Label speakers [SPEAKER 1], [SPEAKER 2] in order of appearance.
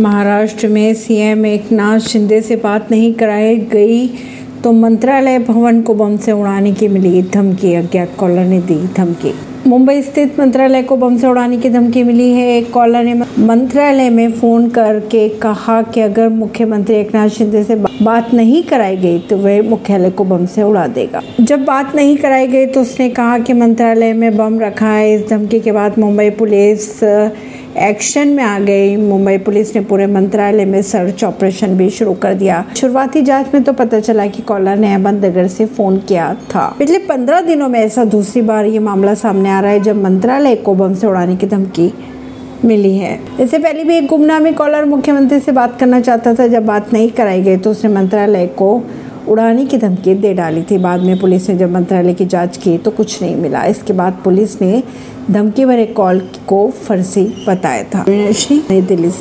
[SPEAKER 1] महाराष्ट्र में सीएम एकनाथ शिंदे से बात नहीं कराई गई तो मंत्रालय भवन को बम से उड़ाने की मिली धमकी, अज्ञात कॉलर ने दी धमकी। मुंबई स्थित मंत्रालय को बम से उड़ाने की धमकी मिली है। एक कॉलर ने मंत्रालय में फ़ोन करके कहा कि अगर मुख्यमंत्री एकनाथ शिंदे से बात नहीं कराई गई तो वह मुख्यालय को बम से उड़ा देगा। जब बात नहीं कराई गई तो उसने कहा कि मंत्रालय में बम रखा है। इस धमकी के बाद मुंबई पुलिस एक्शन में आ गई। मुंबई पुलिस ने पूरे मंत्रालय में सर्च ऑपरेशन भी शुरू कर दिया। शुरुआती जाँच में तो पता चला कि कॉलर ने अहमदनगर से फ़ोन किया था। पिछले पंद्रह दिनों में ऐसा दूसरी बार ये मामला सामने आ रहा है जब मंत्रालय को बम से उड़ाने की धमकी मिली है। इससे पहले भी एक गुमनामी कॉलर मुख्यमंत्री से बात करना चाहता था। जब बात नहीं कराई गई तो उसने मंत्रालय को उड़ाने की धमकी दे डाली थी। बाद में पुलिस ने जब मंत्रालय की जाँच की तो कुछ नहीं मिला। इसके बाद पुलिस ने धमकी भरे कॉल को फर्जी बताया था। नई दिल्ली